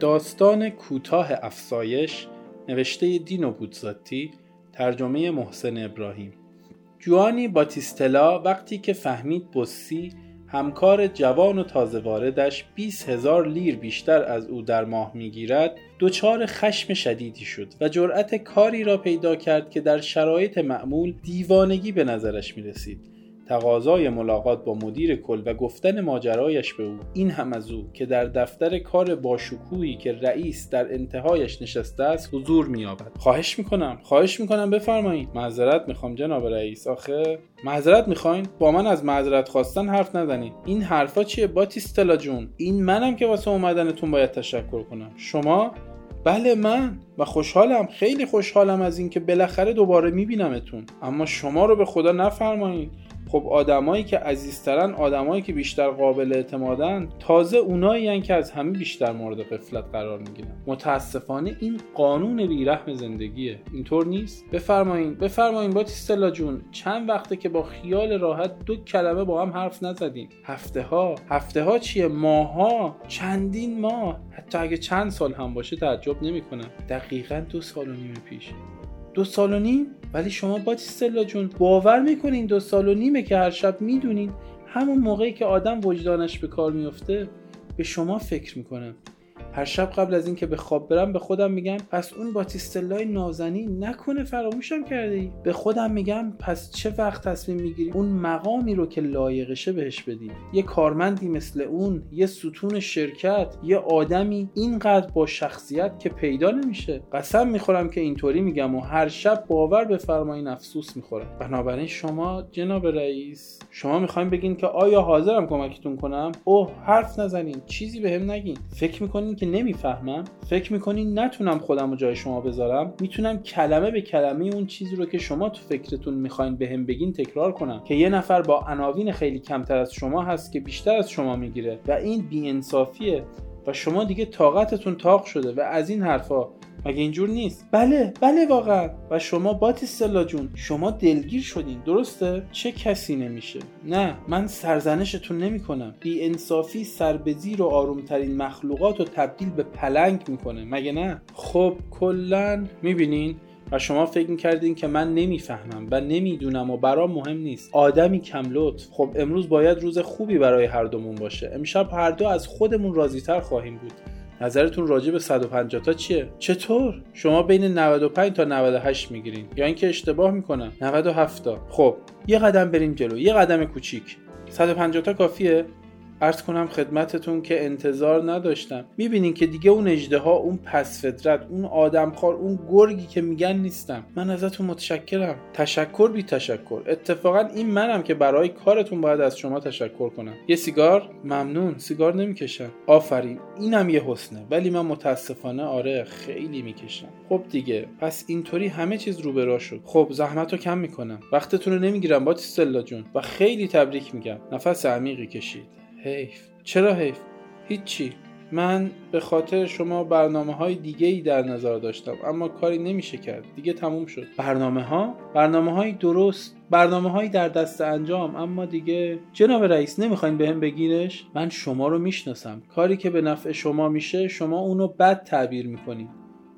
داستان کوتاه افسایش نوشته دینو بودزاتی ترجمه محسن ابراهیم. جوانی باتیستلا وقتی که فهمید بوسی همکار جوان و تازه واردش 20 هزار لیر بیشتر از او در ماه می‌گیرد دچار خشم شدیدی شد و جرأت کاری را پیدا کرد که در شرایط معمول دیوانگی به نظرش می رسید تقاضای ملاقات با مدیر کل و گفتن ماجرایش به او. این هم از او که در دفتر کار باشکوهی که رئیس در انتهایش نشسته است حضور مییابد. خواهش می‌کنم خواهش می‌کنم بفرمایید. معذرت می‌خوام جناب رئیس. آخه معذرت می‌خواین؟ با من از معذرت خواستن حرف نزنید. این حرفا چیه؟ باتیستلا جون. این منم که واسه اومدنتون باید تشکر کنم. شما؟ بله من. و خوشحالم. خیلی خوشحالم از اینکه بالاخره دوباره میبینمتون. اما شما رو به خدا نفرمایید. خب آدمایی که عزیزترن آدمایی که بیشتر قابل اعتمادن تازه اونایی که از همه بیشتر مورد قفلت قرار می‌گیرن. متاسفانه این قانون بیرحم زندگیه. اینطور نیست؟ بفرمایین بفرمایین با تیستلا جون چند وقته که با خیال راحت دو کلمه با هم حرف نزدیم. هفته ها هفته ها چیه؟ ماها؟ چندین ماه؟ حتی اگه چند سال هم باشه تعجب نمی‌کنم. دقیقا دو سال و نیم پیش. دو سال و نیم؟ ولی شما باتیستلا جون باور می‌کنین دو سال و نیمه که هر شب می‌دونین همون موقعی که آدم وجدانش به کار میفته به شما فکر می‌کنم. هر شب قبل از اینکه به خواب برم به خودم میگم پس اون باتیستلای نازنین نکنه فراموشم کرده ای به خودم میگم پس چه وقت تصمیم می‌گیری اون مقامی رو که لایقشه بهش بدی؟ یه کارمندی مثل اون یه ستون شرکت یه آدمی اینقدر با شخصیت که پیدا نمیشه. قسم می‌خورم که اینطوری میگم و هر شب باور بفرمایین افسوس می‌خورم. بنابراین شما جناب رئیس شما می‌خواین بگین که آیا حاضرم کمکتون کنم؟ اوه حرف نزنین. چیزی بهم به نگین. فکر می‌کنین که نمی‌فهمم. فکر می‌کنین نتونم خودم رو جای شما بذارم؟ می‌تونم کلمه به کلمه اون چیزی رو که شما تو فکرتون می‌خواین بهم به بگین تکرار کنم. که یه نفر با عناوین خیلی کمتر از شما هست که بیشتر از شما می‌گیره. و این بیانصافیه. و شما دیگه طاقتتون تاق شده. و از این حرفا مگه اینجور نیست؟ بله بله واقعا. و شما باتیستلا جون شما دلگیر شدین درسته؟ چه کسی نمیشه؟ نه من سرزنشتون نمی‌کنم. بی انصافی سربزیر و آرومترین مخلوقات رو تبدیل به پلنگ می‌کنه مگه نه؟ خب کلا می‌بینین؟ و شما فکر می‌کردین که من نمی‌فهمم و نمی‌دونم و برام مهم نیست. آدمی کم لطف. خب امروز باید روز خوبی برای هر دومون باشه. امشب هر دو از خودمون راضیتر خواهیم بود. نظرتون راجع به 150 تا چیه؟ چطور؟ شما بین 95 تا 98 می‌گیرین. یا اینکه اشتباه می‌کنم 97 تا. خب یه قدم بریم جلو. یه قدم کوچیک. 150 تا کافیه؟ ارز کنم خدمتتون که انتظار نداشتم. می‌بینین که دیگه اون اجده ها اون پس فطرت اون آدمخوار اون گرگی که میگن نیستم. من ازتون متشکرم. تشکر بی تشکر. اتفاقا این منم که برای کارتون باید از شما تشکر کنم. یه سیگار؟ ممنون. سیگار نمی‌کشم. آفرین. اینم یه حسنه. ولی من متاسفانه آره خیلی می‌کشم. خب دیگه. پس اینطوری همه چیز رو به شد. خب زحمت رو کم می‌کنم. وقتتون رو نمی‌گیرم با تیستلا جون. و خیلی تبریک میگم. نفس عمیقی کشید. حیف. چرا حیف؟ هیچی. من به خاطر شما برنامه های دیگه ای در نظر داشتم اما کاری نمیشه کرد. دیگه تموم شد. برنامه ها برنامه های درست. برنامه هایی در دست انجام اما دیگه جناب رئیس نمی‌خواین به هم بگیرش؟ من شما رو می‌شناسم. کاری که به نفع شما میشه شما اونو بد تعبیر می‌کنید.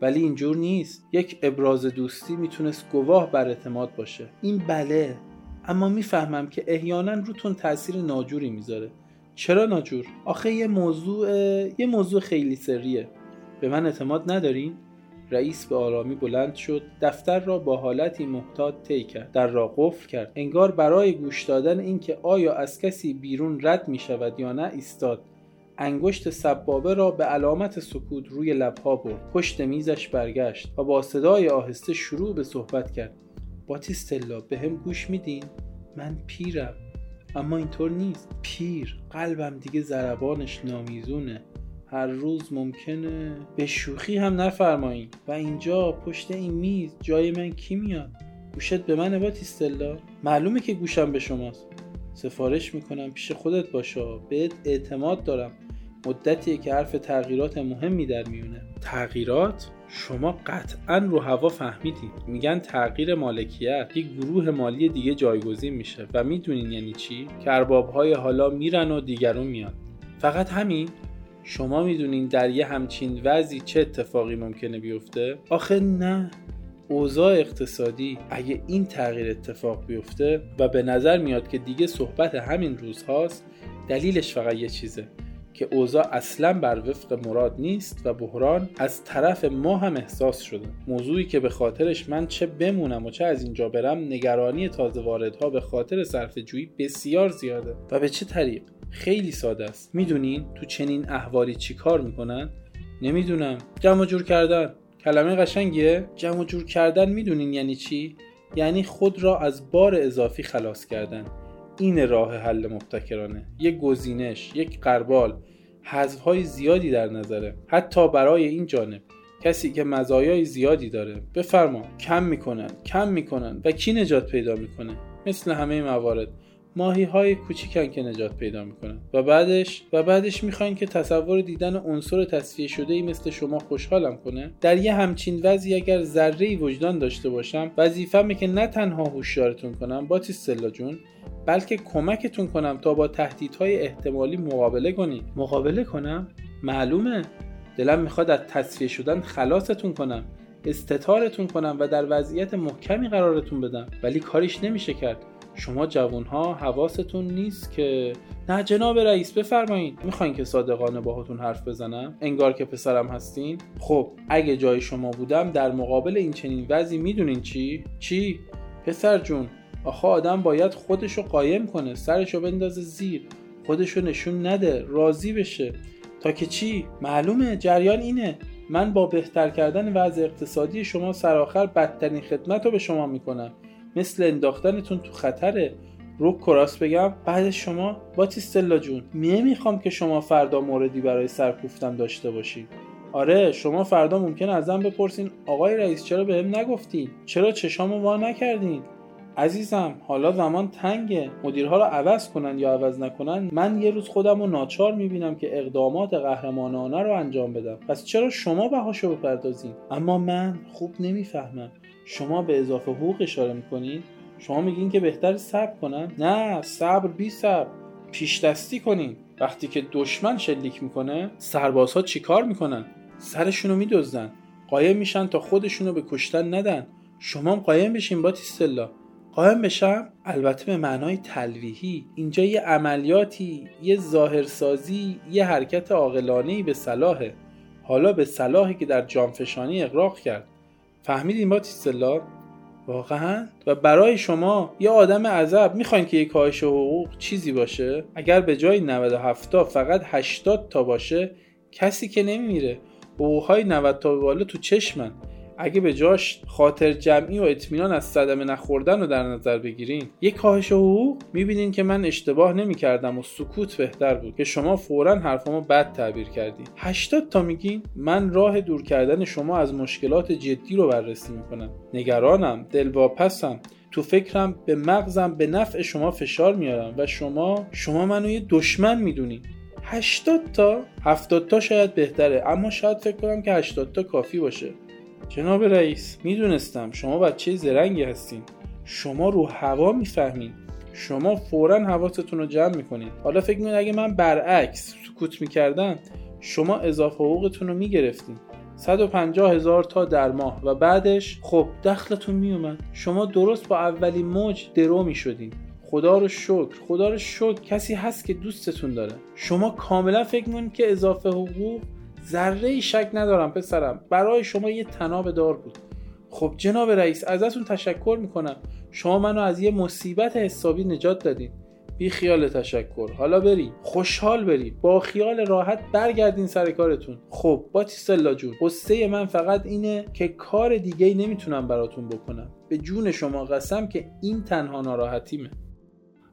ولی اینجور نیست. یک ابراز دوستی می‌تونست گواه بر اعتماد باشه. این بله اما می‌فهمم که احیانا روتون تاثیر ناجوری می‌ذاره. چرا ناجور؟ آخه یه موضوع یه موضوع خیلی سریه. به من اعتماد ندارین؟ رئیس به آرامی بلند شد دفتر را با حالتی محتاط طی کرد. در را قفل کرد. انگار برای گوش دادن اینکه آیا از کسی بیرون رد می شود یا نه ایستاد. انگشت سبابه را به علامت سکوت روی لبها برد. پشت میزش برگشت و با صدای آهسته شروع به صحبت کرد. باتیستلا به هم گوش میدین؟ من پیرم. اما اینطور نیست. پیر قلبم دیگه ضربانش نامیزونه. هر روز ممکنه به شوخی هم نفرمایین و اینجا پشت این میز جای من کی میاد؟ گوشت به من باتیستلا معلومه که گوشم به شماست. سفارش می‌کنم پیش خودت باشه بهت اعتماد دارم. مدتیه که حرف تغییرات مهمی در میونه. تغییرات؟ شما قطعا رو هوا فهمیدید میگن تغییر مالکیت یک گروه مالی دیگه جایگزین میشه و می‌دونین یعنی چی؟ که ارباب های حالا میرن و دیگرون میان. فقط همین؟ شما می‌دونین در یه همچین وضعی چه اتفاقی ممکنه بیفته؟ آخه نه. اوضاع اقتصادی اگه این تغییر اتفاق بیفته و به نظر میاد که دیگه صحبت همین روزهاست دلیلش فقط یه چیزه. که اوضاع اصلا بر وفق مراد نیست و بحران از طرف ما هم احساس شده. موضوعی که به خاطرش من چه بمونم و چه از اینجا برم نگرانی تازه واردها به خاطر صرف جویی بسیار زیاده. و به چه طریق؟ خیلی ساده است. می‌دونین تو چنین احوالی چی کار می‌کنن؟ نمی‌دونم. جمع جور کردن. کلمه قشنگیه؟ جمع جور کردن می‌دونین یعنی چی؟ یعنی خود را از بار اضافی خلاص کردن. این راه حل مبتکرانه. یک گزینش یک قربال. های زیادی در نظره. حتی برای این جانب کسی که مزایای زیادی داره. بفرما کم می‌کنن کم می‌کنن و کی نجات پیدا می‌کنه؟ مثل همه موارد. ماهی های کوچیکن که نجات پیدا می‌کنن. و بعدش و بعدش می‌خواین که تصور دیدن عنصر تصفیه شده ای مثل شما خوشحالم کنه. در یه همچین وضعی اگر ذره وجدان داشته باشم وظیفمه که نه تنها هوشیارتون کنم باتیستلا جون؟ بلکه کمکتون کنم تا با تهدیدهای احتمالی مقابله کنید. مقابله کنم؟ معلومه. دلم می‌خواد از تصفیه شدن خلاصتون کنم استتارتون کنم و در وضعیت محکمی قرارتون بدم. ولی کاریش نمیشه کرد. شما جوون ها حواستون نیست که نه جناب رئیس بفرمایید. می‌خواین که صادقانه باهاتون حرف بزنم؟ انگار که پسرم هستین؟ خب اگه جای شما بودم در مقابل این چنین وضعی می‌دونین چی؟ چی؟ پسر جون آخه آدم باید خودشو قایم کنه سرشو بندازه زیر خودشو نشون نده راضی بشه. تا که چی؟ معلومه جریان اینه. من با بهتر کردن وضع اقتصادی شما سرآخر بدترین خدمت رو به شما می‌کنم. مثل انداختنتون تو خطره. رو کراس بگم بعد شما باتیستلا جون نمی‌خوام که شما فردا موردی برای سرکوفتن داشته باشید آره شما فردا ممکن ازم بپرسین آقای رئیس چرا به هم نگفتین؟ چرا چشامو وا نکردین؟ عزیزم حالا زمان تنگه. مدیرها رو عوض کنن یا عوض نکنن من یه روز خودم رو ناچار می‌بینم که اقدامات قهرمانانه رو انجام بدم. پس چرا شما بهاشو بپردازین؟ اما من خوب نمی‌فهمم. شما به اضافه حقوق اشاره می‌کنین؟ شما میگین که بهتر صبر کنم نه صبر بی صبر. پیش دستی کنین. وقتی که دشمن شلیک می‌کنه سربازها چیکار می‌کنن؟ سرشونو میدزدن. قایم میشن تا خودشونو به کشتن ندن. شما قایم بشین باتیستلا قایم بشم؟ البته به معنای تلویحی. اینجا یه عملیاتی یه ظاهرسازی یه حرکت عاقلانه به صلاحه. حالا به صلاحی که در جانفشانی اقراق کرد. فهمیدین باتیستلا واقعا؟ و برای شما یه آدم عذب می‌خواین که یه کاهش حقوق چیزی باشه؟ اگر به جای 97 تا فقط 80 تا باشه کسی که نمیمیره. حقوقهای 90 تا بالا تو چشمن. اگه به جاش خاطر جمعی و اطمینان از صدمه نخوردن رو در نظر بگیرین یک کاهش حقوق می‌بینین که من اشتباه نمی‌کردم و سکوت بهتر بود که شما فورا حرفمو بد تعبیر کردین. 80 تا میگین من راه دور کردن شما از مشکلات جدی رو بررسی می‌کنم. نگرانم دلواپسم. تو فکرم به مغزم به نفع شما فشار میارم و شما شما منو یه دشمن می‌دونین. 80 تا 70 تا شاید بهتره اما شاید فکر کنم که 80 تا کافی باشه. جناب رئیس می‌دونستم شما بچه زرنگی هستین. شما رو هوا می‌فهمین. شما فورا حواستون رو جمع می‌کنید حالا فکر می‌کنید اگه من برعکس سکوت می‌کردم شما اضافه حقوقتون رو می‌گرفتین. 150 هزار تا در ماه. و بعدش؟ خب دخلتون میومد شما درست با اولین موج درو می‌شدین. خدا رو شکر خدا رو شکر. کسی هست که دوستتون داره. شما کاملا فکر می‌کنید که اضافه حقوق ذره شک ندارم پسرم. برای شما یه تناب دار بود. خب جناب رئیس ازتون تشکر می‌کنم. شما منو از یه مصیبت حسابی نجات دادین. بی خیال تشکر. حالا بری خوشحال بری با خیال راحت برگردین سر کارتون. خب باتیسلا جون قصه من فقط اینه که کار دیگه ای نمی‌تونم براتون بکنم. به جون شما قسم که این تنها ناراحتیمه.